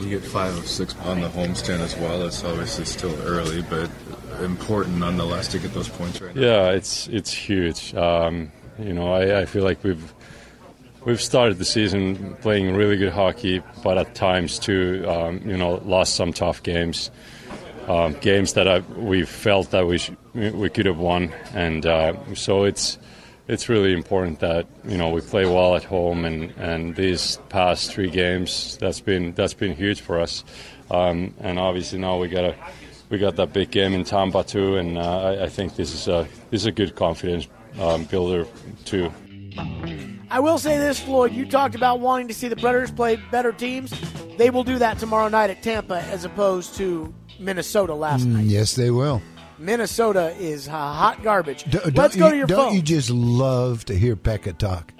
You get five of six on the homestand as well. It's obviously still early, but important nonetheless to get those points right now. Yeah, it's it's huge. Um, you know, I, I feel like we've we've started the season playing really good hockey, but at times too, um, you know, lost some tough games. Um, games that I, we felt that we sh- we could have won, and uh, so it's it's really important that you know we play well at home, and, and these past three games that's been that's been huge for us, um, and obviously now we got a we got that big game in Tampa too, and uh, I, I, think this is a this is a good confidence um, builder too. I will say this, Floyd. You talked about wanting to see the Predators play better teams. They will do that tomorrow night at Tampa, as opposed to Minnesota last Mm, night. yes, they will. Minnesota is hot garbage. D- Let's go you, to your Don't phone. you just love to hear Pekka talk?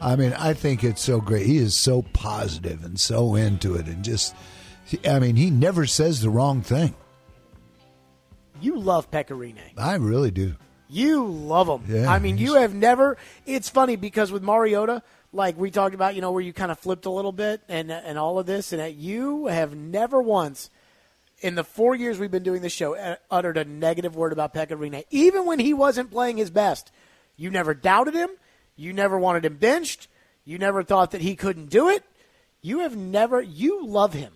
I mean, I think it's so great. He is so positive and so into it, and just, I mean, he never says the wrong thing. you love Pekka Rinne. I really do. You love him. Yeah, I mean, you have never. It's funny because with Mariota, like we talked about, you know, where you kind of flipped a little bit and and all of this, and that you have never once in the four years we've been doing this show uh, uttered a negative word about Pekka Rinne, even when he wasn't playing his best. You never doubted him. You never wanted him benched. You never thought that he couldn't do it. You have never. You love him.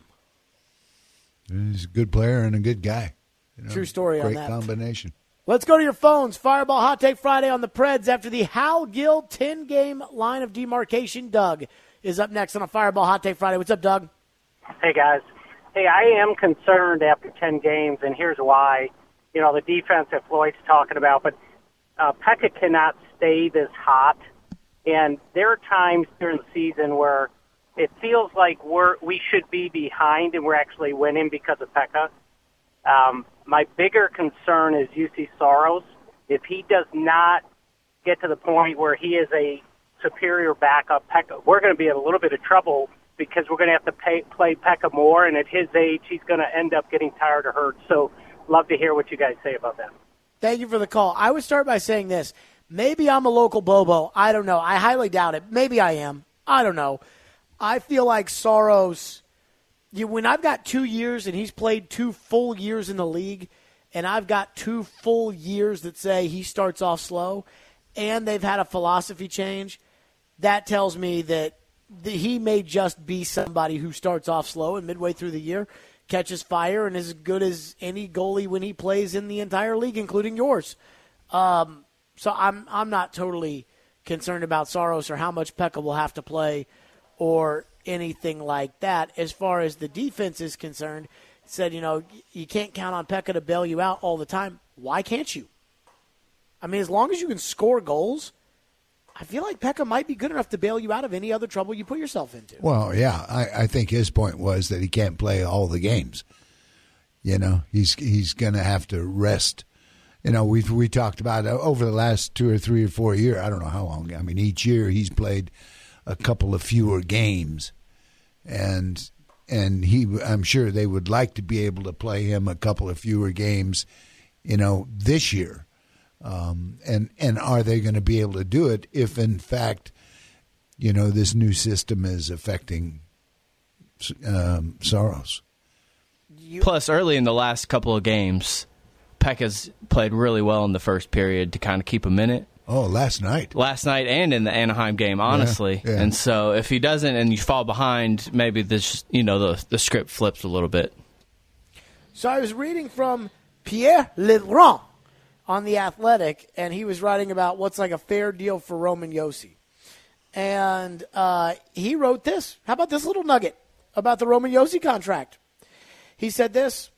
He's a good player and a good guy. You know, True story on great that. combination. Let's go to your phones. Fireball Hot Take Friday on the Preds after the Hal Gill 10 game line of demarcation. Doug is up next on a Fireball Hot Take Friday. What's up, Doug? Hey guys. Hey, I am concerned after 10 games, and here's why. You know, the defense that Floyd's talking about, but uh, Pekka cannot stay this hot. And there are times during the season where it feels like we're, we should be behind and we're actually winning because of Pekka. Um, my bigger concern is Juuse Saros. If he does not get to the point where he is a superior backup Pekka, we're going to be in a little bit of trouble because we're going to have to pay, play Pekka more, and at his age, he's going to end up getting tired or hurt. So, love to hear what you guys say about that. Thank you for the call. I would start by saying this. Maybe I'm a local Bobo. I don't know. I highly doubt it. Maybe I am. I don't know. I feel like Saros, you, when I've got two years and he's played two full years in the league, and I've got two full years that say he starts off slow, and they've had a philosophy change, that tells me that the, he may just be somebody who starts off slow and midway through the year catches fire and is as good as any goalie when he plays in the entire league, including yours. Um, so I'm I'm not totally concerned about Saros or how much Pekka will have to play or anything like that. As far as the defense is concerned, said you know you can't count on Pekka to bail you out all the time. Why can't you? I mean, as long as you can score goals, I feel like Pekka might be good enough to bail you out of any other trouble you put yourself into. Well, yeah, I, I think his point was that he can't play all the games. You know, he's he's going to have to rest. You know, we we talked about uh, over the last two or three or four years. I don't know how long. I mean, each year he's played a couple of fewer games, and and he. I'm sure they would like to be able to play him a couple of fewer games. You know, this year, um, and and are they going to be able to do it if, in fact, you know, this new system is affecting um, Saros? Plus, early in the last couple of games, Pekka's played really well in the first period to kind of keep him in it. Oh, last night. Last night and in the Anaheim game, honestly. yeah. And so, if he doesn't and you fall behind, maybe this, you know, the the script flips a little bit. So I was reading from Pierre LeBrun on the Athletic, and he was writing about what's like a fair deal for Roman Josi, and uh, he wrote this. How about this little nugget about the Roman Josi contract? He said this.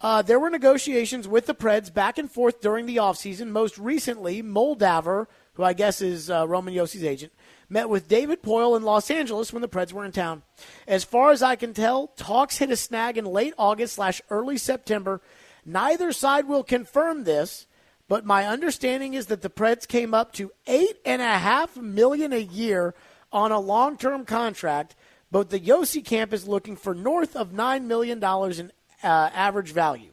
Uh, there were negotiations with the Preds back and forth during the offseason. Most recently, Moldaver, who I guess is uh, Roman Josi's agent, met with David Poile in Los Angeles when the Preds were in town. As far as I can tell, talks hit a snag in late August slash early September. Neither side will confirm this, but my understanding is that the Preds came up to eight and a half million a year on a long-term contract. But the Josi camp is looking for north of nine million dollars in uh, average value.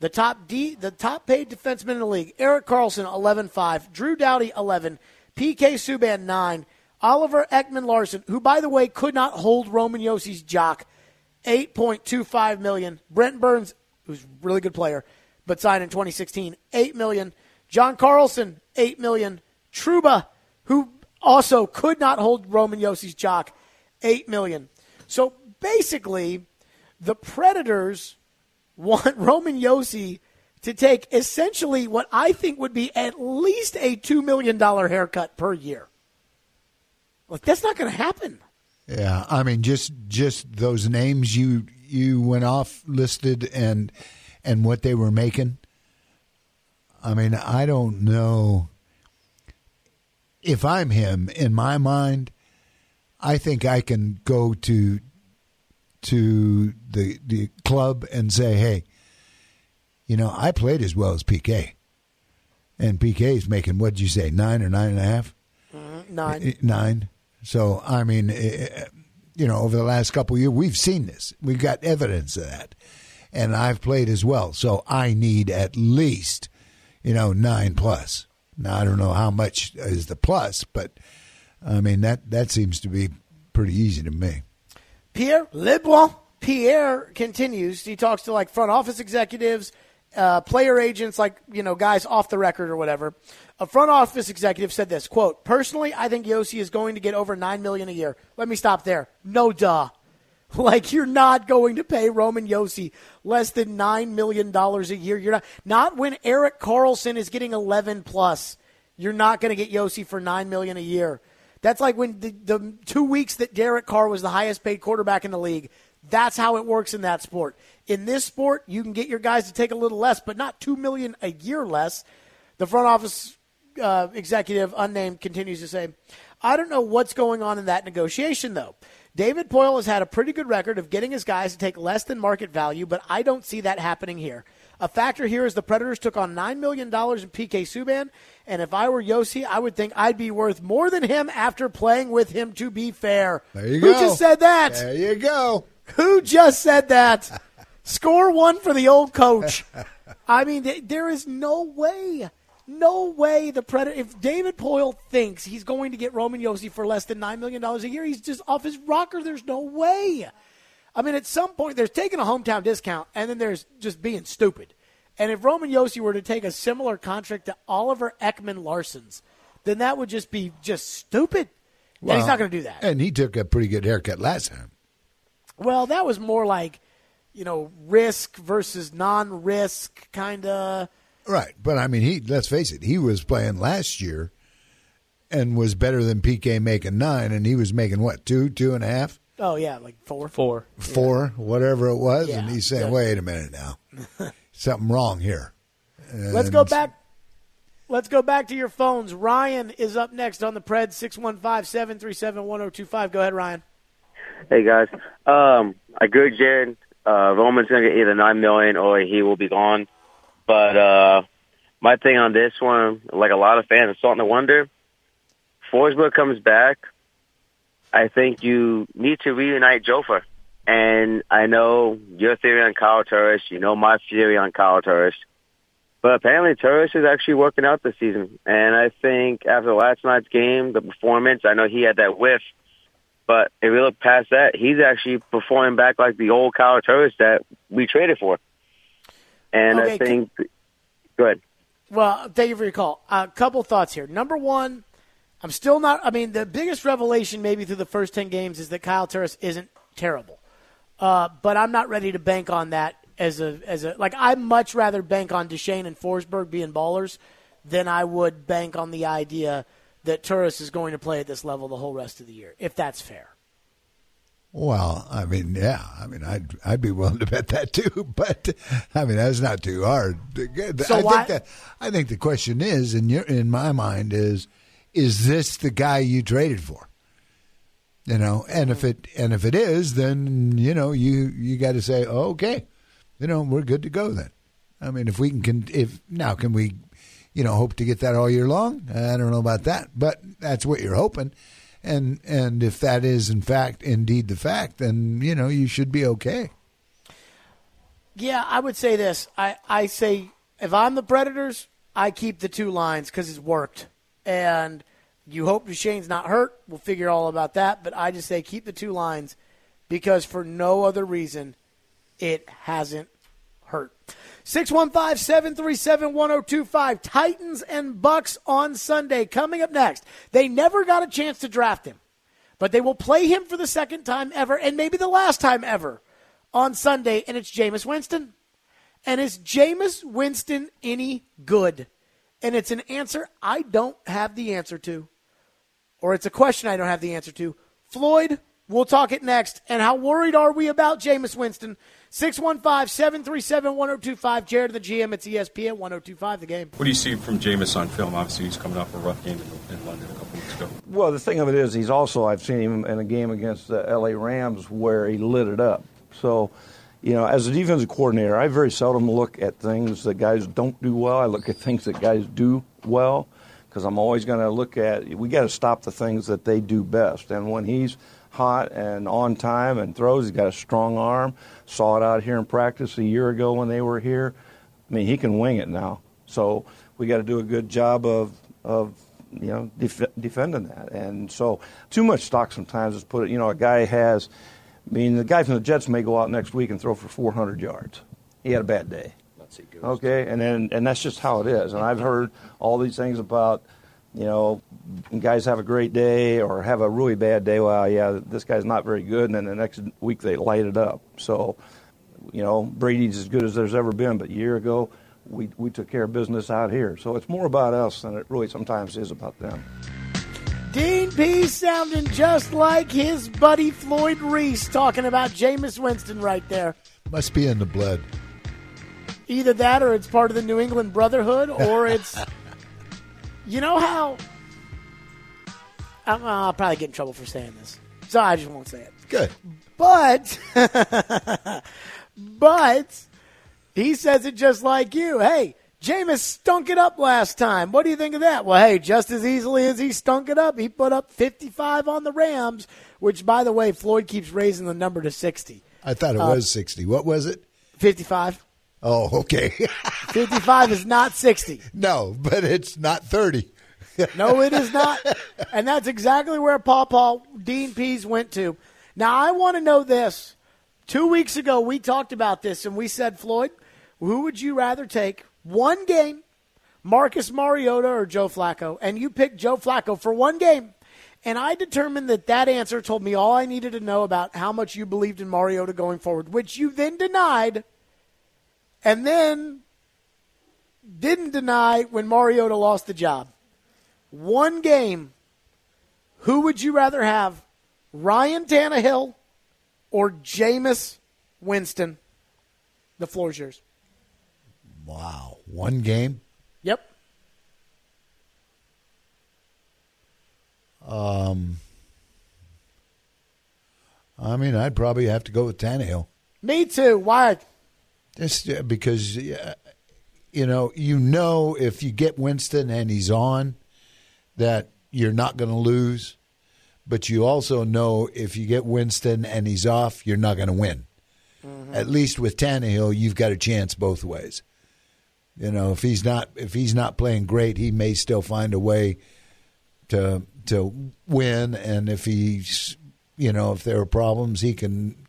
The top D, the top paid defenseman in the league, Erik Karlsson, 11-5, Drew Doughty, 11, PK Subban, 9, Oliver Ekman Larsson, who by the way could not hold Roman Josi's jock, eight point two five million. Brent Burns, who's a really good player, but signed in 2016, eight million. John Carlson, eight million. Trouba, who also could not hold Roman Josi's jock, eight million. So basically, the Predators want Roman Josi to take essentially what I think would be at least a $2 million haircut per year. Like, that's not going to happen. Yeah, I mean, just just those names you you went off listed and and what they were making. I mean, I don't know if I'm him. In my mind, I think I can go to to the the club and say, "Hey, you know, I played as well as PK, and PK is making what did you say nine or nine and a half? Mm-hmm. Nine. Eh, nine. So I mean, eh, eh, you know, over the last couple of years, we've seen this. We've got evidence of that, and I've played as well. So I need at least, you know, nine plus. Now I don't know how much is the plus, but I mean that that seems to be pretty easy to me. Pierre LeBrun. Pierre continues. He talks to like front office executives, uh, player agents, like you know guys off the record or whatever. A front office executive said this quote: "Personally, I think Josi is going to get over nine million a year." Let me stop there. No duh. Like you're not going to pay Roman Josi less than nine million dollars a year. You're not not when Erik Karlsson is getting eleven plus. You're not going to get Josi for nine million a year. That's like when the, the two weeks that Derek Carr was the highest paid quarterback in the league. That's how it works in that sport. In this sport, you can get your guys to take a little less, but not two million a year less. The front office uh, executive, unnamed, continues to say, "I don't know what's going on in that negotiation, though." David Poile has had a pretty good record of getting his guys to take less than market value, but I don't see that happening here. A factor here is the Predators took on $9 million in PK Subban, and if I were Josi, I would think I'd be worth more than him after playing with him, to be fair. There you Who go. just said that? There you go. Who just said that? Score one for the old coach. I mean, th- there is no way, no way the Predator. If David Poile thinks he's going to get Roman Josi for less than nine million dollars a year, he's just off his rocker. There's no way. I mean, at some point, there's taking a hometown discount, and then there's just being stupid. And if Roman Josi were to take a similar contract to Oliver Ekman Larsson's, then that would just be just stupid. and he's not going to do that. And he took a pretty good haircut last time. Well, that was more like, you know, risk versus non-risk kind of. Right, but I mean, he let's face it, he was playing last year, and was better than PK making nine, and he was making what two, two and a half, Oh yeah, like four, four, four, Four. four, whatever it was, and he's saying, yeah. "Wait a minute now, something wrong here." Let's go back. Let's go back to your phones. Ryan is up next on the Pred 615-737-1025. Go ahead, Ryan. Hey guys, um, I agree Jared. Uh, Roman's gonna get either nine million or he will be gone. But uh, my thing on this one, like a lot of fans, are starting to wonder. Forsberg comes back. I think you need to reunite Jofa. And I know your theory on Kyle Turris. You know my theory on Kyle Turris. But apparently Turris is actually working out this season. And I think after last night's game, the performance, I know he had that whiff. But if we look past that, he's actually performing back like the old Kyle Turris that we traded for. And Okay, I think, go ahead. Well, thank you for your call. A couple thoughts here. Number one, I'm still not. I mean, the biggest revelation maybe through the first ten games is that Kyle Turris isn't terrible, uh, but I'm not ready to bank on that as a as a like. I'd much rather bank on Duchene and Forsberg being ballers than I would bank on the idea that Turris is going to play at this level the whole rest of the year. If that's fair. Well, I mean, yeah, I mean, I'd I'd be willing to bet that too, but I mean, that's not too hard. So I why- think that I think the question is, in your in my mind, is is this the guy you traded for? You know, and if it and if it is, then you know you you got to say, okay, you know, we're good to go then. I mean, if we can, can if now can we, you know, hope to get that all year long? I don't know about that, but that's what you're hoping. And and if that is in fact indeed the fact, then you know you should be okay. Yeah, I would say this. I, I say if I'm the Predators, I keep the two lines because it's worked. And You hope Duchene's not hurt. We'll figure all about that. But I just say keep the two lines because for no other reason, it hasn't hurt. 615 737 1025. Titans and Bucks on Sunday. Coming up next. They never got a chance to draft him, but they will play him for the second time ever and maybe the last time ever on Sunday, and it's Jameis Winston. And is Jameis Winston any good? And it's an answer I don't have the answer to, or it's a question I don't have the answer to. Floyd, we'll talk it next. And how worried are we about Jameis Winston? 615 737 1025. Jared, the GM, it's ESPN 1025, the game. What do you see from Jameis on film? Obviously, he's coming off a rough game in, in London a couple weeks ago. Well, the thing of it is, he's also, I've seen him in a game against the LA Rams where he lit it up. So, you know, as a defensive coordinator, I very seldom look at things that guys don't do well. I look at things that guys do well because I'm always going to look at, we got to stop the things that they do best. And when he's hot and on time and throws, he's got a strong arm. Saw it out here in practice a year ago when they were here. I mean, he can wing it now. So we got to do a good job of, of you know, def- defending that. And so too much stock sometimes is put, it, you know, a guy has – I mean, the guy from the Jets may go out next week and throw for 400 yards. He had a bad day. Okay, and then and that's just how it is. And I've heard all these things about, you know, guys have a great day or have a really bad day. Well, yeah, this guy's not very good, and then the next week they light it up. So, you know, Brady's as good as there's ever been, but a year ago we we took care of business out here. So it's more about us than it really sometimes is about them. Dean Pees sounding just like his buddy Floyd Reese talking about Jameis Winston right there. Must be in the blood. Either that or it's part of the New England Brotherhood or it's. you know how. I'll, I'll probably get in trouble for saying this. So I just won't say it. Good. But. but. He says it just like you. Hey, Jameis stunk it up last time. What do you think of that? Well, hey, just as easily as he stunk it up, he put up 55 on the Rams, which, by the way, Floyd keeps raising the number to 60. I thought it uh, was 60. What was it? 55. Oh, okay. 55 is not 60. No, but it's not 30. no, it is not. And that's exactly where Paul Paul Dean Pees went to. Now, I want to know this. Two weeks ago, we talked about this, and we said, Floyd, who would you rather take one game, Marcus Mariota or Joe Flacco, and you picked Joe Flacco for one game. And I determined that that answer told me all I needed to know about how much you believed in Mariota going forward, which you then denied, and then didn't deny when Mariota lost the job. One game. Who would you rather have, Ryan Tannehill or Jameis Winston? The floor is yours. Wow. One game? Yep. Um, I mean, I'd probably have to go with Tannehill. Me too. Why? Just because, you know, you know if you get Winston and he's on, that you're not going to lose. But you also know if you get Winston and he's off, you're not going to win. Mm-hmm. At least with Tannehill, you've got a chance both ways. You know, if he's not if he's not playing great, he may still find a way to to win. And if he's you know if there are problems, he can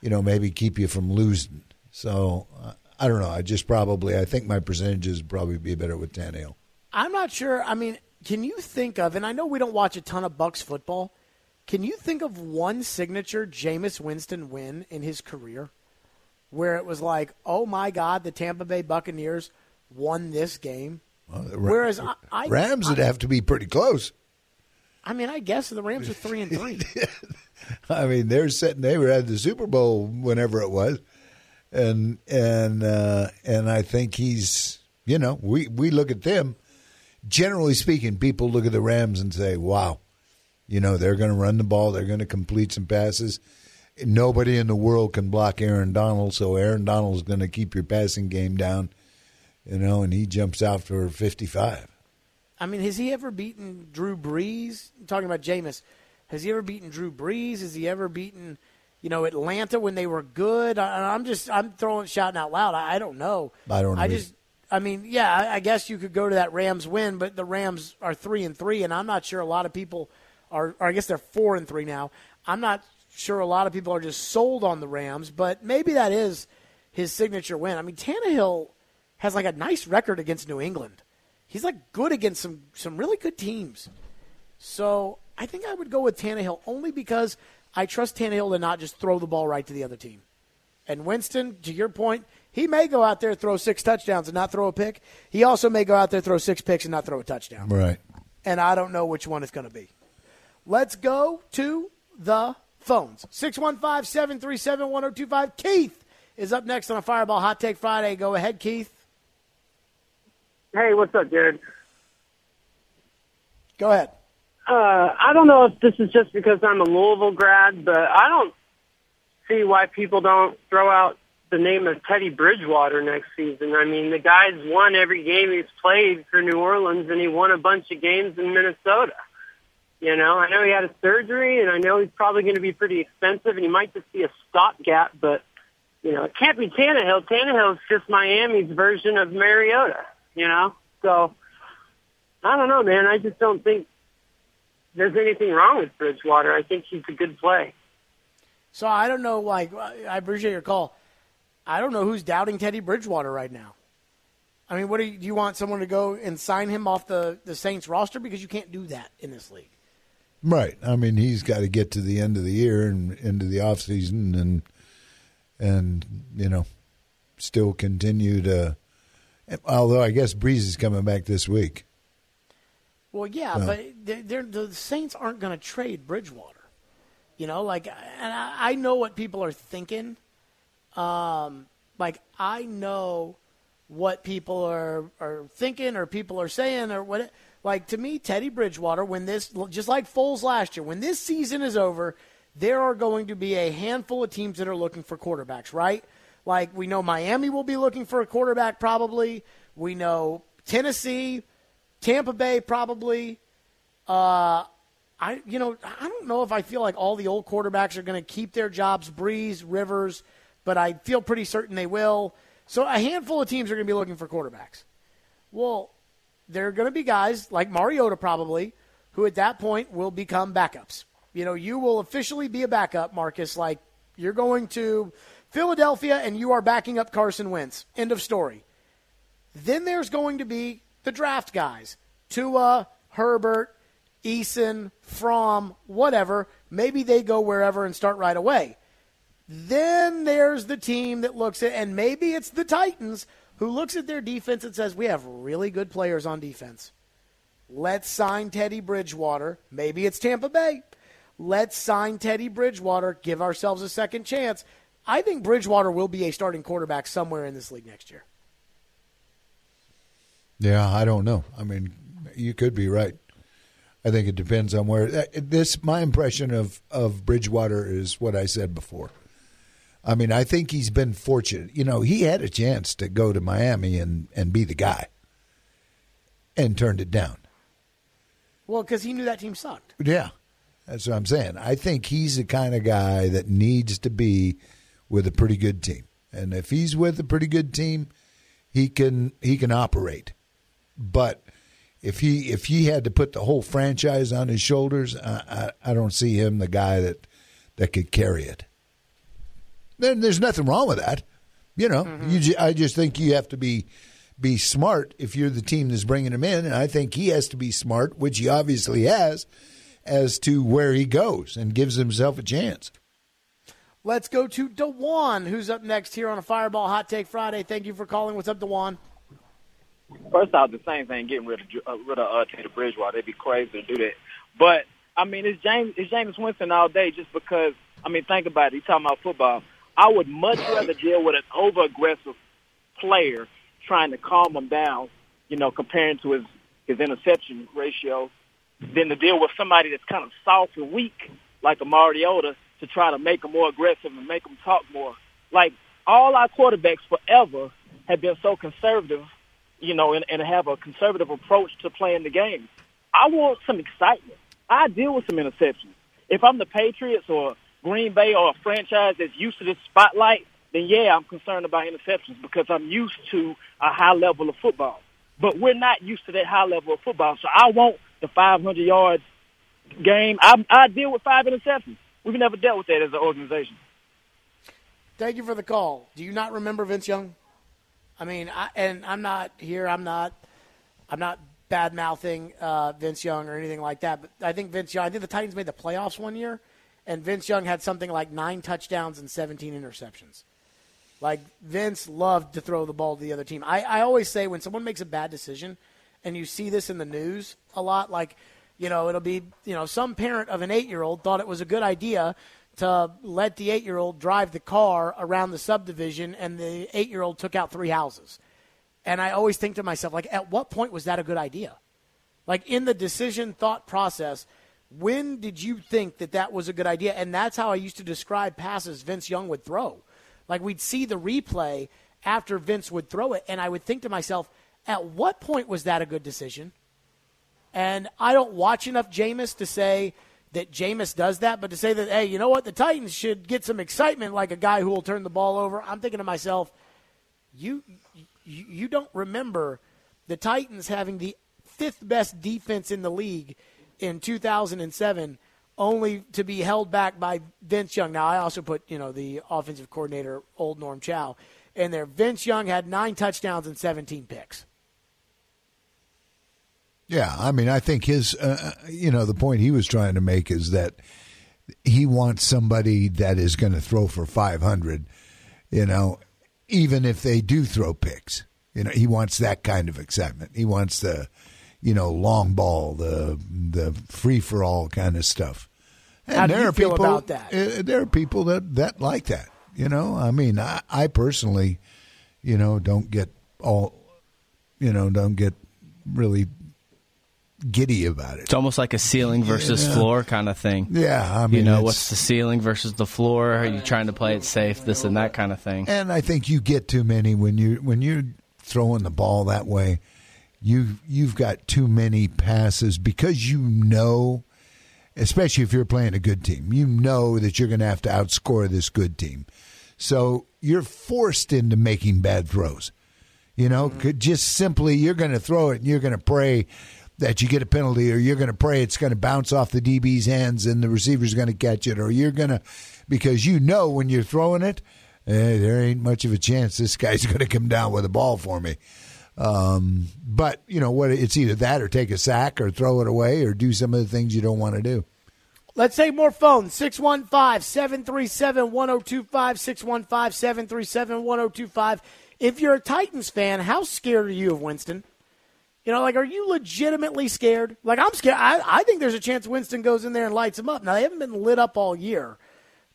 you know maybe keep you from losing. So uh, I don't know. I just probably I think my percentages probably be better with Tannehill. I'm not sure. I mean, can you think of? And I know we don't watch a ton of Bucks football. Can you think of one signature Jameis Winston win in his career? where it was like, oh my God, the Tampa Bay Buccaneers won this game. Well, Whereas I, I, Rams would have to be pretty close. I mean, I guess the Rams are three and three. I mean, they're sitting. They were at the Super Bowl whenever it was, and and uh, and I think he's. You know, we we look at them. Generally speaking, people look at the Rams and say, "Wow, you know, they're going to run the ball. They're going to complete some passes." nobody in the world can block Aaron Donald, so Aaron Donald is going to keep your passing game down, you know, and he jumps out for 55. I mean, has he ever beaten Drew Brees? I'm talking about Jameis. Has he ever beaten Drew Brees? Has he ever beaten, you know, Atlanta when they were good? I, am just, I'm throwing, shouting out loud. I, I, don't know. I don't know. I just, I mean, yeah, I, I guess you could go to that Rams win, but the Rams are three and three, and I'm not sure a lot of people are. Or I guess they're four and three now. I'm not sure a lot of people are just sold on the Rams, but maybe that is his signature win. I mean, Tannehill has like a nice record against New England. He's like good against some some really good teams. So I think I would go with Tannehill only because I trust Tannehill to not just throw the ball right to the other team. And Winston, to your point, he may go out there throw six touchdowns and not throw a pick. He also may go out there throw six picks and not throw a touchdown. Right. And I don't know which one it's going to be. Let's go to the phones. 615 737 1025. Keith is up next on a Fireball Hot Take Friday. Go ahead, Keith. Hey, what's up, Jared? Go ahead. Uh, I don't know if this is just because I'm a Louisville grad, but I don't see why people don't throw out the name of Teddy Bridgewater next season. I mean, the guy's won every game he's played for New Orleans, and he won a bunch of games in Minnesota. You know, I know he had a surgery, and I know he's probably going to be pretty expensive, and he might just be a stopgap, but, you know, it can't be Tannehill. Tannehill's just Miami's version of Mariota, you know? So, I don't know, man. I just don't think there's anything wrong with Bridgewater. I think he's a good play. So I don't know. Like I appreciate your call. I don't know who's doubting Teddy Bridgewater right now. I mean, what do you, do you want someone to go and sign him off the the Saints roster because you can't do that in this league. Right. I mean, he's got to get to the end of the year and into the off season and and you know still continue to. Although I guess Brees is coming back this week. Well, yeah, but they're, they're, the Saints aren't going to trade Bridgewater. You know, like, and I, I know what people are thinking. Um, like, I know what people are are thinking or people are saying or what. Like to me, Teddy Bridgewater, when this just like Foles last year, when this season is over, there are going to be a handful of teams that are looking for quarterbacks, right? Like we know Miami will be looking for a quarterback probably. We know Tennessee, Tampa Bay probably. Uh, I you know I don't know if I feel like all the old quarterbacks are going to keep their jobs, Brees, Rivers, but I feel pretty certain they will. So a handful of teams are going to be looking for quarterbacks. Well, there are going to be guys like Mariota probably who at that point will become backups. You know, you will officially be a backup, Marcus. Like you're going to Philadelphia and you are backing up Carson Wentz. End of story. Then there's going to be the draft guys Tua, Herbert, Eason, Fromm, whatever. Maybe they go wherever and start right away. Then there's the team that looks at, and maybe it's the Titans who looks at their defense and says, We have really good players on defense. Let's sign Teddy Bridgewater. Maybe it's Tampa Bay. Let's sign Teddy Bridgewater, give ourselves a second chance. I think Bridgewater will be a starting quarterback somewhere in this league next year. Yeah, I don't know. I mean, you could be right. I think it depends on where uh, this. My impression of of Bridgewater is what I said before. I mean, I think he's been fortunate. You know, he had a chance to go to Miami and and be the guy, and turned it down. Well, because he knew that team sucked. Yeah, that's what I'm saying. I think he's the kind of guy that needs to be with a pretty good team, and if he's with a pretty good team, he can he can operate. But if he if he had to put the whole franchise on his shoulders, I, I, I don't see him the guy that that could carry it. Then there's nothing wrong with that. You know, mm-hmm. you I just think you have to be be smart if you're the team that's bringing him in, and I think he has to be smart, which he obviously has, as to where he goes and gives himself a chance. Let's go to Dewan, who's up next here on a Fireball Hot Take Friday. Thank you for calling. What's up, Dewan? First off, the same thing, getting rid of uh, rid of uh, Teddy Bridgewater. It'd be crazy to do that. But I mean, it's James it's Jameis Winston all day just because. I mean, think about it. He's talking about football. I would much rather deal with an over aggressive player trying to calm him down, you know, comparing to his his interception ratio, than to deal with somebody that's kind of soft and weak like a Mariota to try to make him more aggressive and make him talk more. Like all our quarterbacks forever have been so conservative you know, and, and have a conservative approach to playing the game. I want some excitement. I deal with some interceptions. If I'm the Patriots or Green Bay or a franchise that's used to this spotlight, then yeah, I'm concerned about interceptions because I'm used to a high level of football. But we're not used to that high level of football. So I want the 500 yards game. I, I deal with five interceptions. We've never dealt with that as an organization. Thank you for the call. Do you not remember Vince Young? I mean, I, and I'm not here. I'm not. I'm not bad mouthing uh, Vince Young or anything like that. But I think Vince Young. I think the Titans made the playoffs one year, and Vince Young had something like nine touchdowns and 17 interceptions. Like Vince loved to throw the ball to the other team. I, I always say when someone makes a bad decision, and you see this in the news a lot, like you know, it'll be you know some parent of an eight year old thought it was a good idea to let the eight year old drive the car around the subdivision, and the eight year old took out three houses. And I always think to myself, like, at what point was that a good idea? Like in the decision thought process, when did you think that that was a good idea? And that's how I used to describe passes Vince Young would throw. Like we'd see the replay after Vince would throw it, and I would think to myself, at what point was that a good decision? And I don't watch enough Jameis to say that Jameis does that, but to say that, hey, you know what, the Titans should get some excitement like a guy who will turn the ball over, I'm thinking to myself, you you, you don't remember the Titans having the fifth best defense in the league in 2007 only to be held back by Vince Young. Now I also put, you know, the offensive coordinator old Norm Chow in there. Vince Young had 9 touchdowns and 17 picks. Yeah, I mean, I think his, uh, you know, the point he was trying to make is that he wants somebody that is going to throw for 500, you know, even if they do throw picks. You know, he wants that kind of excitement. He wants the, you know, long ball, the the free for all kind of stuff. And How do there you are feel people, about that? Uh, there are people that that like that. You know, I mean, I, I personally, you know, don't get all, you know, don't get really giddy about it. It's almost like a ceiling versus Yeah. floor kind of thing. Yeah, I mean, you know, what's the ceiling versus the floor? Are you trying to play it safe? This and that kind of thing. And I think you get too many when you when you're throwing the ball that way. You you've got too many passes because you know, especially if you're playing a good team, you know that you're going to have to outscore this good team. So you're forced into making bad throws. You know, mm-hmm. could just simply you're going to throw it and you're going to pray that you get a penalty or you're going to pray it's going to bounce off the DB's hands and the receiver's going to catch it or you're going to because you know when you're throwing it eh, there ain't much of a chance this guy's going to come down with a ball for me. Um, but you know what? It's either that or take a sack or throw it away or do some of the things you don't want to do. Let's take more phones. 615 737 1025. 615 737 1025. If you're a Titans fan, how scared are you of Winston? You know, like, are you legitimately scared? Like, I'm scared. I, I think there's a chance Winston goes in there and lights him up. Now, they haven't been lit up all year,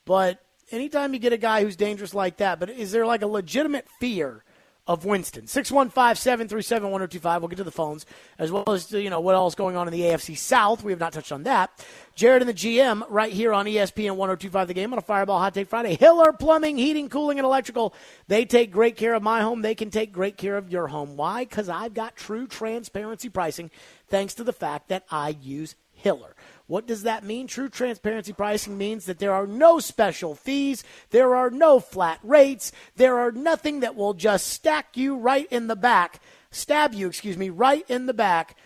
but anytime you get a guy who's dangerous like that, but is there like a legitimate fear of Winston? 615 737 1025. We'll get to the phones, as well as, you know, what else is going on in the AFC South. We have not touched on that. Jared and the GM right here on ESPN 1025 The Game on a Fireball Hot Take Friday. Hiller Plumbing, Heating, Cooling, and Electrical. They take great care of my home. They can take great care of your home. Why? Because I've got true transparency pricing thanks to the fact that I use Hiller. What does that mean? True transparency pricing means that there are no special fees, there are no flat rates, there are nothing that will just stack you right in the back, stab you, excuse me, right in the back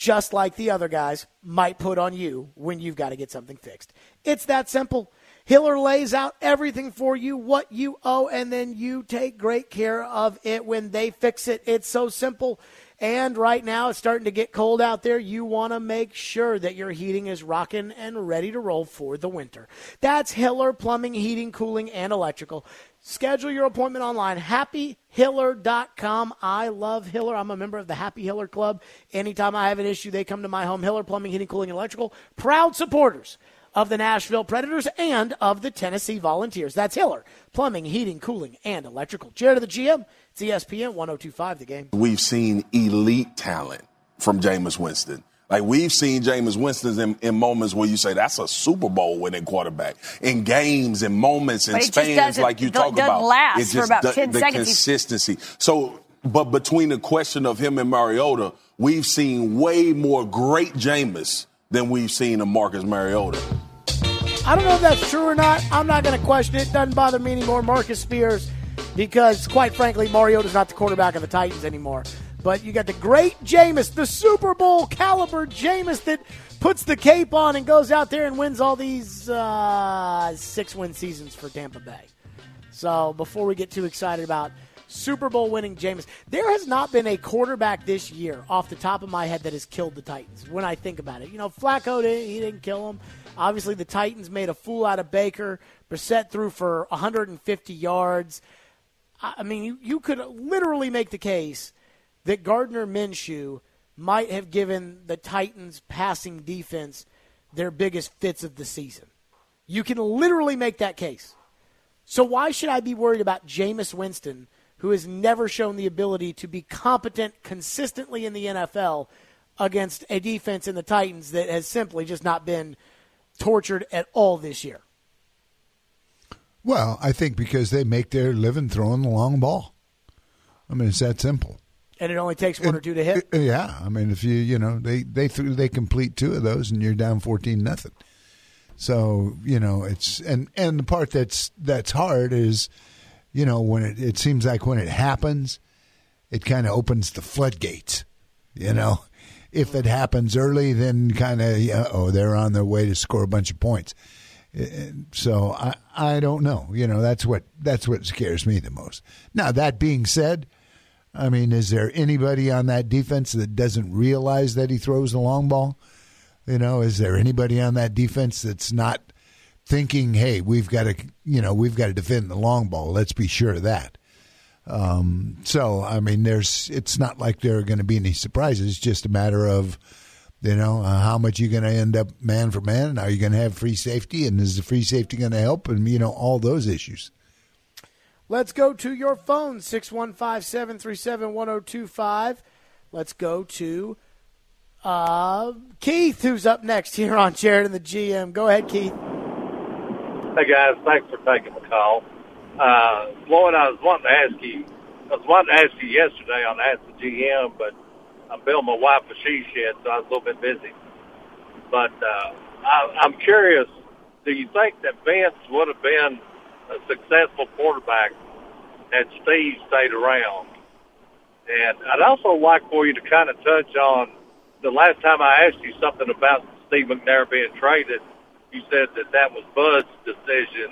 just like the other guys might put on you when you've got to get something fixed. It's that simple. Hiller lays out everything for you, what you owe, and then you take great care of it when they fix it. It's so simple. And right now, it's starting to get cold out there. You want to make sure that your heating is rocking and ready to roll for the winter. That's Hiller Plumbing, Heating, Cooling, and Electrical. Schedule your appointment online, happyhiller.com. I love Hiller. I'm a member of the Happy Hiller Club. Anytime I have an issue, they come to my home. Hiller Plumbing, Heating, Cooling, and Electrical. Proud supporters of the Nashville Predators and of the Tennessee Volunteers. That's Hiller Plumbing, Heating, Cooling, and Electrical. Chair of the GM. It's ESPN 1025 the game. We've seen elite talent from Jameis Winston. Like we've seen Jameis Winston in, in moments where you say that's a Super Bowl winning quarterback. In games, in moments, in But it just spans doesn't- like you doesn't talk about. last it for just about do- 10 the seconds. consistency. So, but between the question of him and Mariota, we've seen way more great Jameis than we've seen of Marcus Mariota. I don't know if that's true or not. I'm not going to question it. Doesn't bother me anymore. Marcus Spears because, quite frankly, Mariota's not the quarterback of the Titans anymore. But you got the great Jameis, the Super Bowl caliber Jameis that puts the cape on and goes out there and wins all these uh, six win seasons for Tampa Bay. So before we get too excited about Super Bowl winning Jameis, there has not been a quarterback this year off the top of my head that has killed the Titans when I think about it. You know, Flacco, he didn't kill him. Obviously, the Titans made a fool out of Baker. Brissett threw for 150 yards. I mean, you, you could literally make the case that Gardner Minshew might have given the Titans' passing defense their biggest fits of the season. You can literally make that case. So why should I be worried about Jameis Winston, who has never shown the ability to be competent consistently in the NFL against a defense in the Titans that has simply just not been tortured at all this year? Well, I think because they make their living throwing the long ball. I mean, it's that simple. And it only takes one or two to hit. Yeah, I mean, if you you know they they threw they complete two of those and you're down fourteen nothing. So you know it's and and the part that's that's hard is, you know, when it it seems like when it happens, it kind of opens the floodgates. You know, if it happens early, then kind of oh they're on their way to score a bunch of points. So I I don't know. You know that's what that's what scares me the most. Now that being said, I mean, is there anybody on that defense that doesn't realize that he throws the long ball? You know, is there anybody on that defense that's not thinking, "Hey, we've got to you know we've got to defend the long ball. Let's be sure of that." Um, so I mean, there's it's not like there are going to be any surprises. It's just a matter of you know, uh, how much you're going to end up man for man? And Are you going to have free safety? And is the free safety going to help? And, you know, all those issues. Let's go to your phone, 615 737 1025. Let's go to uh, Keith, who's up next here on Jared and the GM. Go ahead, Keith. Hey, guys. Thanks for taking the call. Uh, Floyd, I was wanting to ask you, I was wanting to ask you yesterday on Ask the GM, but I'm building my wife a she shed, so I was a little bit busy. But uh, I, I'm curious, do you think that Vince would have been a successful quarterback had Steve stayed around? And I'd also like for you to kind of touch on the last time I asked you something about Steve McNair being traded. You said that that was Bud's decision.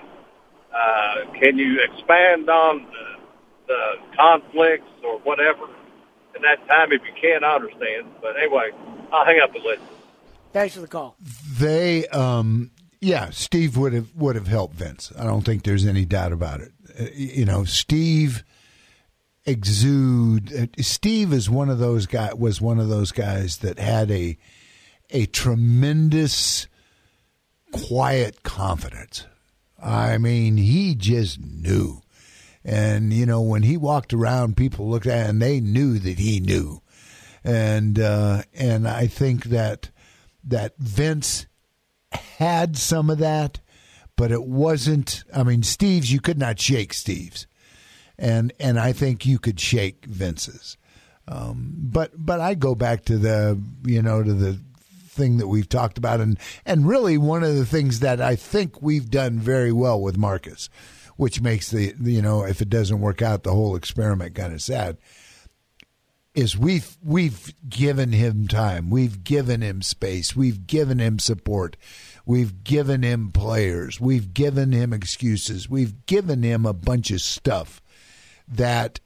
Uh, can you expand on the, the conflicts or whatever in that time if you can, I understand. But anyway, I'll hang up and listen. Thanks for the call. They, um, yeah, Steve would have would have helped Vince. I don't think there's any doubt about it. Uh, you know, Steve exude. Uh, Steve is one of those guy was one of those guys that had a a tremendous quiet confidence. I mean, he just knew. And, you know, when he walked around, people looked at him and they knew that he knew. And, uh, and I think that, that Vince had some of that, but it wasn't, I mean, Steve's, you could not shake Steve's. And, and I think you could shake Vince's. Um, but, but I go back to the, you know, to the thing that we've talked about and, and really one of the things that I think we've done very well with Marcus which makes the you know if it doesn't work out the whole experiment kind of sad is we've we've given him time. We've given him space. We've given him support. We've given him players. We've given him excuses. We've given him a bunch of stuff that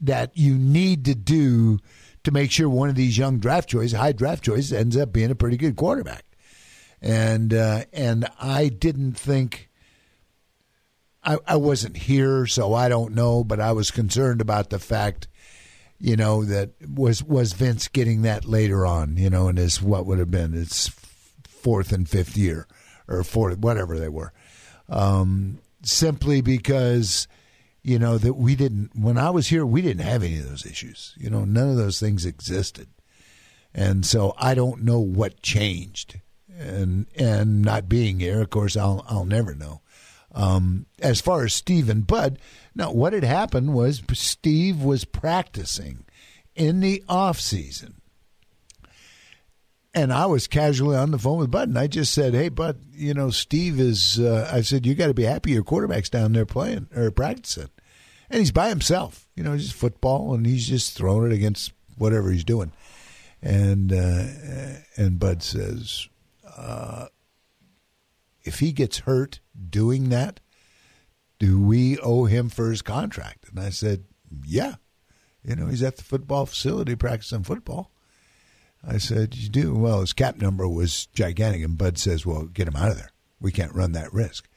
that you need to do to make sure one of these young draft choices high draft choices ends up being a pretty good quarterback. And uh, and I didn't think I, I wasn't here, so I don't know, but I was concerned about the fact, you know, that was was Vince getting that later on, you know, in his what would have been its fourth and fifth year or fourth, whatever they were, um, simply because you know that we didn't when I was here we didn't have any of those issues. You know, none of those things existed, and so I don't know what changed. And and not being here, of course, I'll I'll never know. Um, as far as Steve and Bud, now what had happened was Steve was practicing in the off season, and I was casually on the phone with Bud, and I just said, "Hey, Bud, you know Steve is." Uh, I said, "You got to be happy your quarterback's down there playing or practicing." and he's by himself. You know, just football, and he's just throwing it against whatever he's doing. And uh, and Bud says, uh, if he gets hurt doing that, do we owe him for his contract? And I said, yeah. You know, he's at the football facility practicing football. I said, you do? Well, his cap number was gigantic. And Bud says, well, get him out of there. We can't run that risk.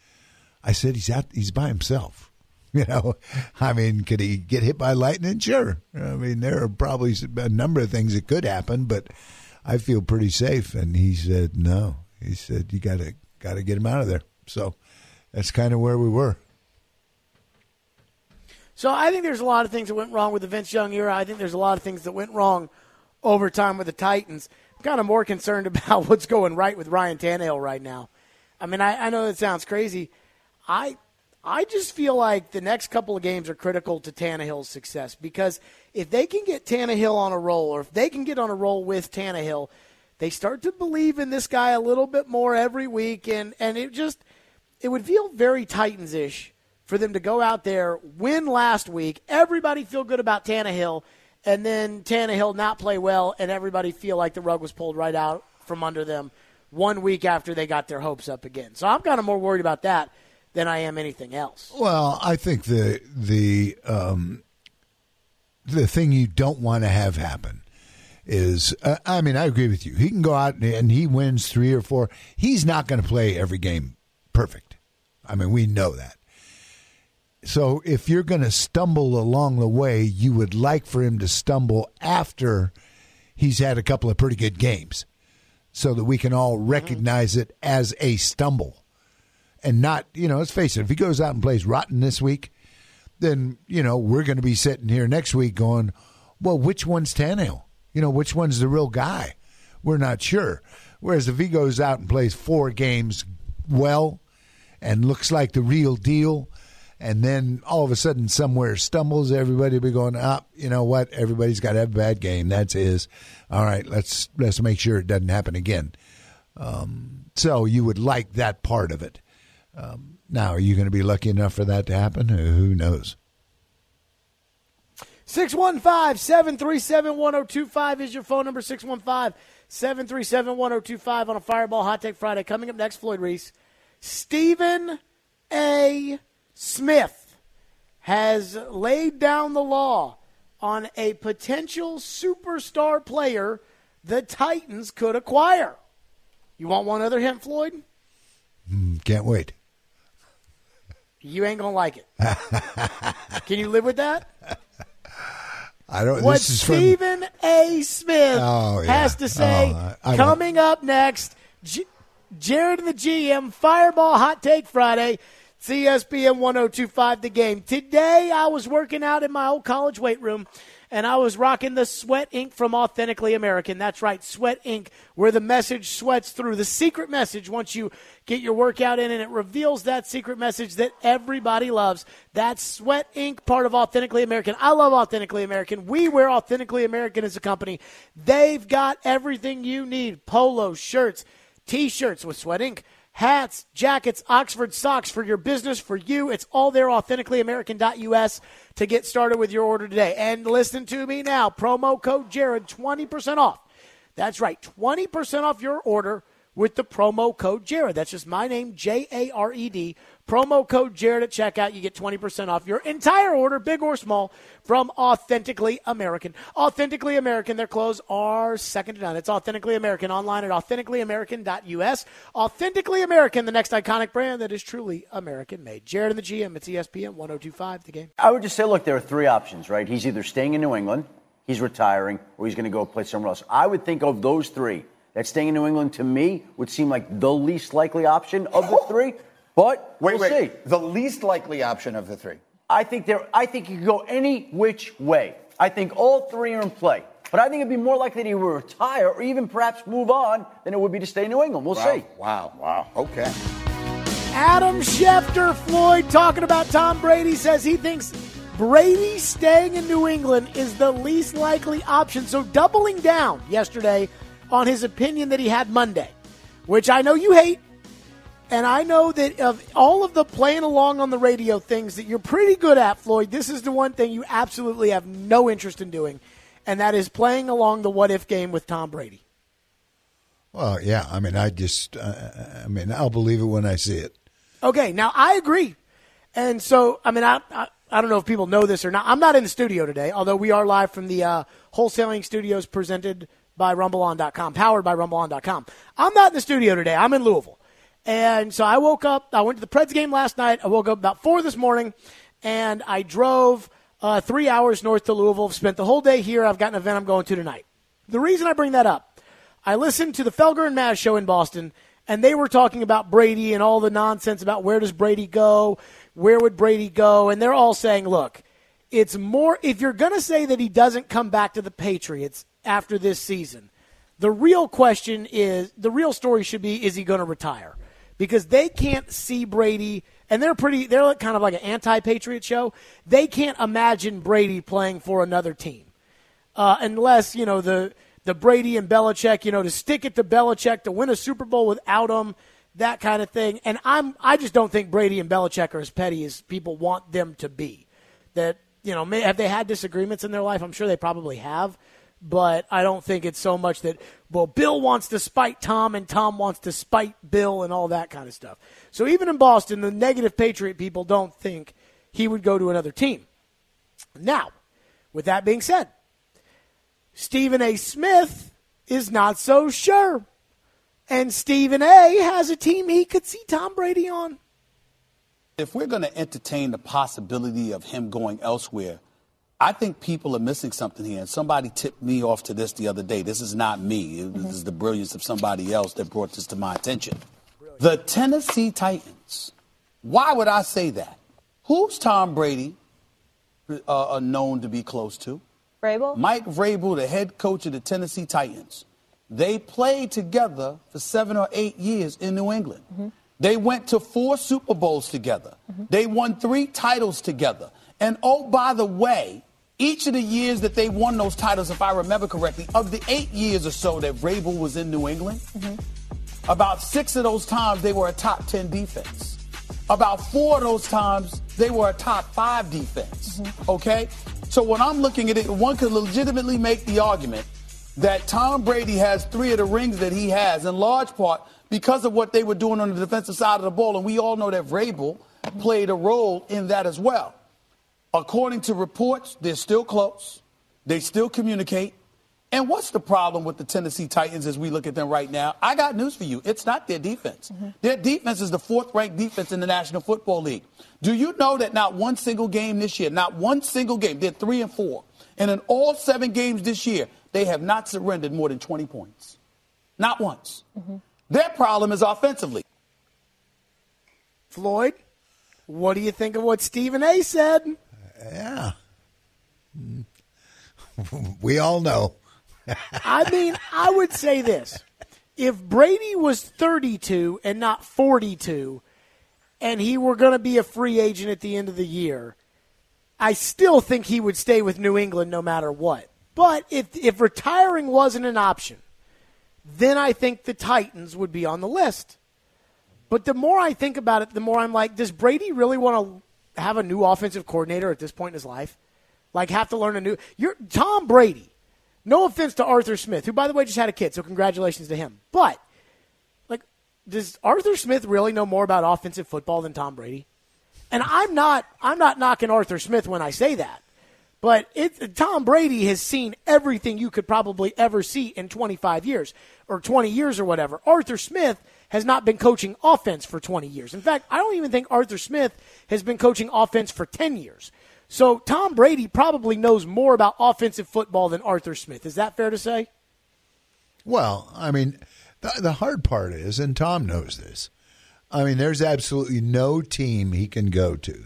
I said, he's out, he's by himself. You know, I mean, could he get hit by lightning? Sure. I mean, there are probably a number of things that could happen, but I feel pretty safe. And he said, no. He said, you got to got to get him out of there. So that's kind of where we were. So I think there's a lot of things that went wrong with the Vince Young era. I think there's a lot of things that went wrong over time with the Titans. I'm kind of more concerned about what's going right with Ryan Tannehill right now. I mean, I, I know that sounds crazy. I I just feel like the next couple of games are critical to Tannehill's success because if they can get Tannehill on a roll, or if they can get on a roll with Tannehill, they start to believe in this guy a little bit more every week, and and it just it would feel very Titans ish for them to go out there, win last week, everybody feel good about Tannehill, and then Tannehill not play well, and everybody feel like the rug was pulled right out from under them one week after they got their hopes up again. So I'm kind of more worried about that than I am anything else. Well, I think the the um, the thing you don't want to have happen is uh, I mean I agree with you. He can go out and he wins three or four. He's not going to play every game perfect. I mean we know that. So if you're going to stumble along the way, you would like for him to stumble after he's had a couple of pretty good games, so that we can all mm-hmm. recognize it as a stumble and not, you know, let's face it, if he goes out and plays rotten this week, then, you know, we're going to be sitting here next week going, well, which one's Tannehill? You know, which one's the real guy? We're not sure. Whereas if he goes out and plays four games well and looks like the real deal, and then all of a sudden somewhere stumbles, everybody will be going, up. Ah, you know what? Everybody's got to have a bad game. That's his. All right, let's let's make sure it doesn't happen again. Um, so you would like that part of it. Um, now, are you going to be lucky enough for that to happen? Who knows? 615 737 1025 is your phone number. 615 737 1025 on a Fireball Hot Take Friday. Coming up next, Floyd Reese. Stephen A. Smith has laid down the law on a potential superstar player the Titans could acquire. You want one other hint, Floyd? Mm, can't wait. You ain't gonna like it. Can you live with that? I don't. What Stephen from... A. Smith oh, yeah. has to say oh, coming up next. G- Jared and the GM Fireball Hot Take Friday. ESPN 1025 the game. Today I was working out in my old college weight room and I was rocking the Sweat Ink from Authentically American. That's right, Sweat Ink, where the message sweats through. The secret message, once you get your workout in, and it reveals that secret message that everybody loves. That's Sweat Ink, part of Authentically American. I love Authentically American. We wear Authentically American as a company. They've got everything you need polo, shirts, t shirts with Sweat Ink hats, jackets, Oxford socks for your business, for you. It's all there, authentically authenticallyamerican.us to get started with your order today. And listen to me now promo code Jared, 20% off. That's right, 20% off your order with the promo code Jared. That's just my name, J A R E D. Promo code Jared at checkout. You get 20% off your entire order, big or small, from Authentically American. Authentically American, their clothes are second to none. It's Authentically American online at authenticallyamerican.us. Authentically American, the next iconic brand that is truly American made. Jared and the GM, it's ESPN 1025, the game. I would just say, look, there are three options, right? He's either staying in New England, he's retiring, or he's going to go play somewhere else. I would think of those three. That staying in New England to me would seem like the least likely option of the three. But wait, we'll wait. See. The least likely option of the three. I think there. I think you could go any which way. I think all three are in play. But I think it'd be more likely that he would retire or even perhaps move on than it would be to stay in New England. We'll wow. see. Wow. Wow. Okay. Adam Schefter, Floyd, talking about Tom Brady, says he thinks Brady staying in New England is the least likely option. So doubling down yesterday on his opinion that he had Monday, which I know you hate And I know that of all of the playing along on the radio things that you're pretty good at, Floyd, this is the one thing you absolutely have no interest in doing, and that is playing along the what if game with Tom Brady. Well, yeah. I mean, I just, uh, I mean, I'll believe it when I see it. Okay, now I agree. And so, I mean, I, I, I don't know if people know this or not. I'm not in the studio today, although we are live from the uh, wholesaling studios presented by RumbleOn.com, powered by RumbleOn.com. I'm not in the studio today. I'm in Louisville. And so I woke up, I went to the Preds game last night. I woke up about 4 this morning, and I drove uh, three hours north to Louisville. Spent the whole day here. I've got an event I'm going to tonight. The reason I bring that up, I listened to the Felger and Maz show in Boston, and they were talking about Brady and all the nonsense about where does Brady go, where would Brady go, and they're all saying, look, it's more if you're going to say that he doesn't come back to the Patriots after this season. The real question is the real story should be is he going to retire? Because they can't see Brady and they're pretty they're kind of like an anti-patriot show. They can't imagine Brady playing for another team. Uh, unless, you know, the the Brady and Belichick, you know, to stick it to Belichick to win a Super Bowl without him, that kind of thing. And I'm I just don't think Brady and Belichick are as petty as people want them to be. That you know, may, have they had disagreements in their life? I'm sure they probably have, but I don't think it's so much that well, Bill wants to spite Tom and Tom wants to spite Bill and all that kind of stuff. So even in Boston, the negative Patriot people don't think he would go to another team. Now, with that being said, Stephen A. Smith is not so sure. And Stephen A. has a team he could see Tom Brady on. If we're going to entertain the possibility of him going elsewhere, I think people are missing something here. And somebody tipped me off to this the other day. This is not me. This is the brilliance of somebody else that brought this to my attention. The Tennessee Titans. Why would I say that? Who's Tom Brady uh, known to be close to? Vrabel? Mike Vrabel, the head coach of the Tennessee Titans. They played together for seven or eight years in New England. Mm-hmm. They went to four Super Bowls together. Mm-hmm. They won three titles together. And oh, by the way, each of the years that they won those titles, if I remember correctly, of the eight years or so that Vrabel was in New England, mm-hmm. about six of those times they were a top 10 defense. About four of those times they were a top five defense. Mm-hmm. Okay? So when I'm looking at it, one could legitimately make the argument that Tom Brady has three of the rings that he has, in large part because of what they were doing on the defensive side of the ball. And we all know that Vrabel played a role in that as well. According to reports, they're still close. They still communicate. And what's the problem with the Tennessee Titans as we look at them right now? I got news for you. It's not their defense. Mm-hmm. Their defense is the fourth ranked defense in the National Football League. Do you know that not one single game this year, not one single game, they're three and four. And in all seven games this year, they have not surrendered more than 20 points. Not once. Mm-hmm. Their problem is offensively. Floyd, what do you think of what Stephen A said? Yeah. We all know. I mean, I would say this. If Brady was 32 and not 42, and he were going to be a free agent at the end of the year, I still think he would stay with New England no matter what. But if, if retiring wasn't an option, then I think the Titans would be on the list. But the more I think about it, the more I'm like, does Brady really want to have a new offensive coordinator at this point in his life? Like, have to learn a new. You're Tom Brady. No offense to Arthur Smith, who, by the way, just had a kid, so congratulations to him. But, like, does Arthur Smith really know more about offensive football than Tom Brady? And I'm not, I'm not knocking Arthur Smith when I say that. But it, Tom Brady has seen everything you could probably ever see in 25 years or 20 years or whatever. Arthur Smith has not been coaching offense for 20 years. In fact, I don't even think Arthur Smith has been coaching offense for 10 years. So Tom Brady probably knows more about offensive football than Arthur Smith. Is that fair to say? Well, I mean, the, the hard part is, and Tom knows this, I mean, there's absolutely no team he can go to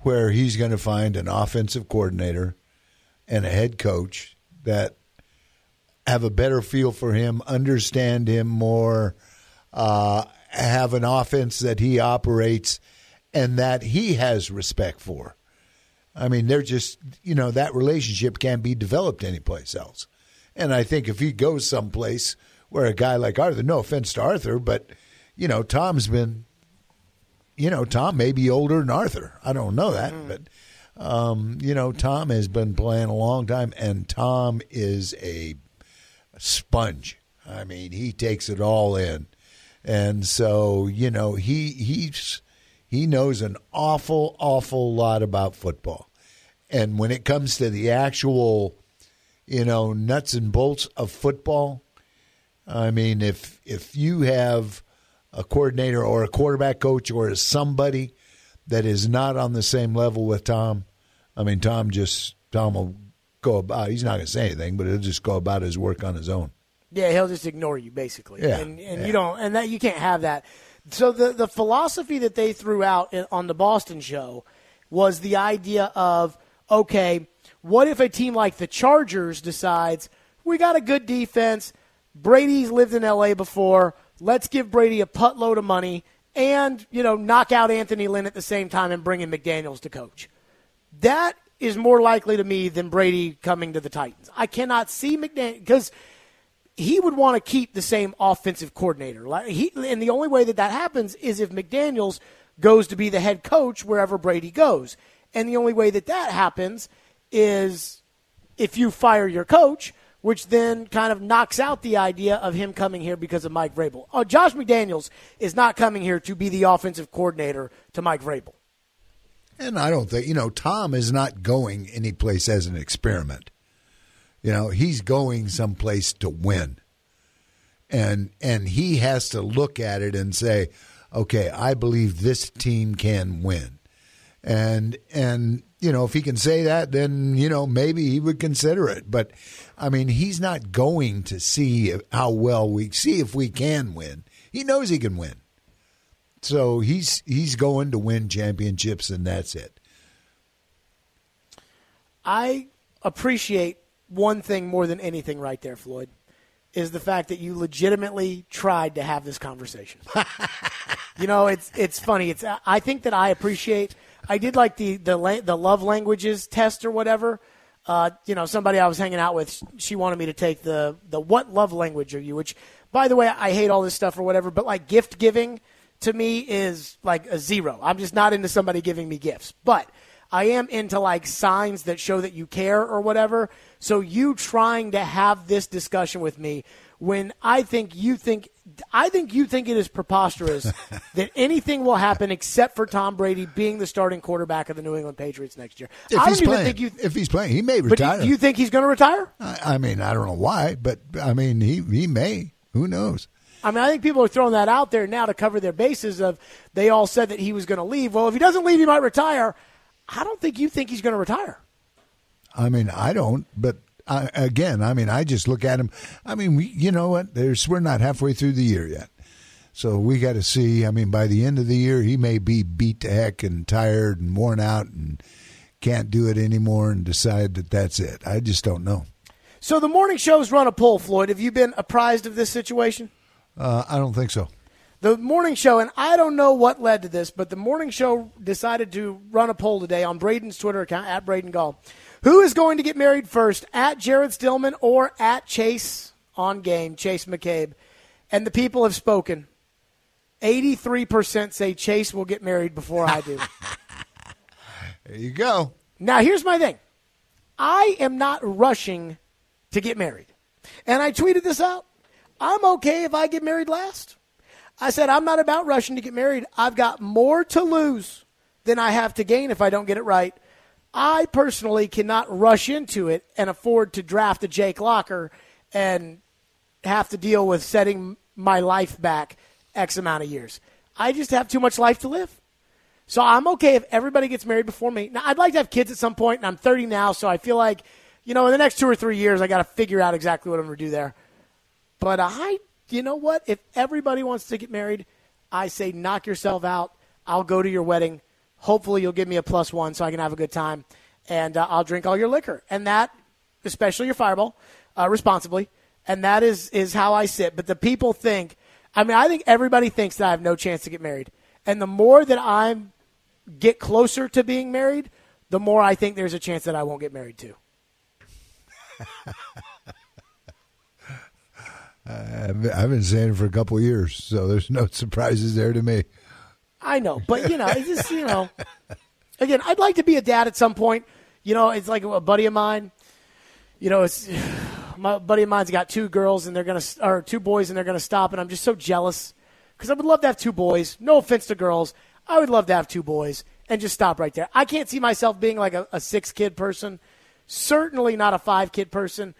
where he's going to find an offensive coordinator and a head coach that have a better feel for him, understand him more, uh, have an offense that he operates and that he has respect for. I mean, they're just, you know, that relationship can't be developed anyplace else. And I think if he goes someplace where a guy like Arthur, no offense to Arthur, but, you know, Tom's been, you know, Tom may be older than Arthur. I don't know that, but um, you know, Tom has been playing a long time, and Tom is a sponge. I mean, he takes it all in, and so you know, he he's he knows an awful, awful lot about football, and when it comes to the actual, you know, nuts and bolts of football, I mean, if if you have a coordinator or a quarterback coach or somebody that is not on the same level with Tom, I mean, Tom just Tom will go about. He's not going to say anything, but he'll just go about his work on his own. Yeah, he'll just ignore you basically, Yeah, and, and yeah. you don't, and that you can't have that. So the the philosophy that they threw out in, on the Boston show was the idea of okay, what if a team like the Chargers decides we got a good defense, Brady's lived in L.A. before, let's give Brady a putt load of money and you know knock out Anthony Lynn at the same time and bring in McDaniels to coach. That is more likely to me than Brady coming to the Titans. I cannot see McDaniel because he would want to keep the same offensive coordinator. He, and the only way that that happens is if McDaniels goes to be the head coach wherever Brady goes. And the only way that that happens is if you fire your coach, which then kind of knocks out the idea of him coming here because of Mike Vrabel. Oh, Josh McDaniels is not coming here to be the offensive coordinator to Mike Vrabel. And I don't think, you know, Tom is not going anyplace as an experiment. You know, he's going someplace to win. And and he has to look at it and say, "Okay, I believe this team can win." And and you know, if he can say that, then you know, maybe he would consider it. But I mean, he's not going to see how well we see if we can win. He knows he can win. So he's he's going to win championships and that's it. I appreciate one thing more than anything right there, Floyd, is the fact that you legitimately tried to have this conversation. you know, it's it's funny. It's I think that I appreciate. I did like the the the love languages test or whatever. Uh, you know, somebody I was hanging out with, she wanted me to take the the what love language are you? Which, by the way, I hate all this stuff or whatever. But like gift giving to me is like a zero. I'm just not into somebody giving me gifts, but. I am into like signs that show that you care or whatever. So you trying to have this discussion with me when I think you think I think you think it is preposterous that anything will happen except for Tom Brady being the starting quarterback of the New England Patriots next year. If I don't he's even playing, think you if he's playing, he may But retire. do you think he's going to retire? I, I mean, I don't know why, but I mean, he he may. Who knows? I mean, I think people are throwing that out there now to cover their bases of they all said that he was going to leave. Well, if he doesn't leave, he might retire. I don't think you think he's going to retire. I mean, I don't, but I, again, I mean, I just look at him. I mean, we, you know what? There's we're not halfway through the year yet, so we got to see. I mean, by the end of the year, he may be beat to heck and tired and worn out and can't do it anymore and decide that that's it. I just don't know. So the morning shows run a poll, Floyd. Have you been apprised of this situation? Uh, I don't think so. The morning show, and I don't know what led to this, but the morning show decided to run a poll today on Braden's Twitter account at Braden Gall. Who is going to get married first, at Jared Stillman or at Chase on game, Chase McCabe? And the people have spoken. 83% say Chase will get married before I do. There you go. Now, here's my thing I am not rushing to get married. And I tweeted this out. I'm okay if I get married last. I said, I'm not about rushing to get married. I've got more to lose than I have to gain if I don't get it right. I personally cannot rush into it and afford to draft a Jake Locker and have to deal with setting my life back X amount of years. I just have too much life to live. So I'm okay if everybody gets married before me. Now, I'd like to have kids at some point, and I'm 30 now, so I feel like, you know, in the next two or three years, I got to figure out exactly what I'm going to do there. But I, you know what? If everybody wants to get married, I say knock yourself out. I'll go to your wedding. Hopefully, you'll give me a plus one so I can have a good time, and uh, I'll drink all your liquor. And that, especially your Fireball, uh, responsibly. And that is is how I sit. But the people think, I mean, I think everybody thinks that I have no chance to get married. And the more that I'm get closer to being married, the more I think there's a chance that I won't get married too. I've been- saying it for a couple years, so there's no surprises there to me. I know, but you know, it's just you know, again, I'd like to be a dad at some point. You know, it's like a buddy of mine. You know, it's my buddy of mine's got two girls and they're gonna or two boys and they're gonna stop, and I'm just so jealous because I would love to have two boys. No offense to girls, I would love to have two boys and just stop right there. I can't see myself being like a, a six kid person. Certainly not a five kid person.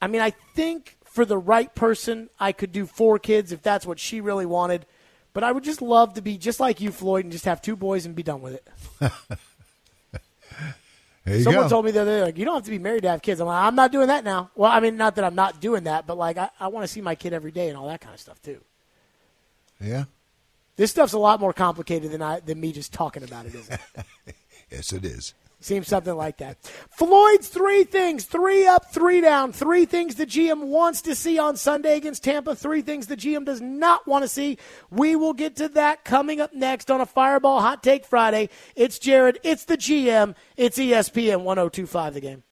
I mean, I think for the right person, I could do four kids if that's what she really wanted. But I would just love to be just like you, Floyd, and just have two boys and be done with it. There you Someone go. told me the other day, like, you don't have to be married to have kids. I'm like, I'm not doing that now. Well, I mean, not that I'm not doing that, but like, I, I want to see my kid every day and all that kind of stuff too. Yeah. This stuff's a lot more complicated than I than me just talking about it, isn't it? Yes, it is. Seems something like that. Floyd's three things three up, three down. Three things the GM wants to see on Sunday against Tampa. Three things the GM does not want to see. We will get to that coming up next on a Fireball Hot Take Friday. It's Jared. It's the GM. It's ESPN 1025 the game.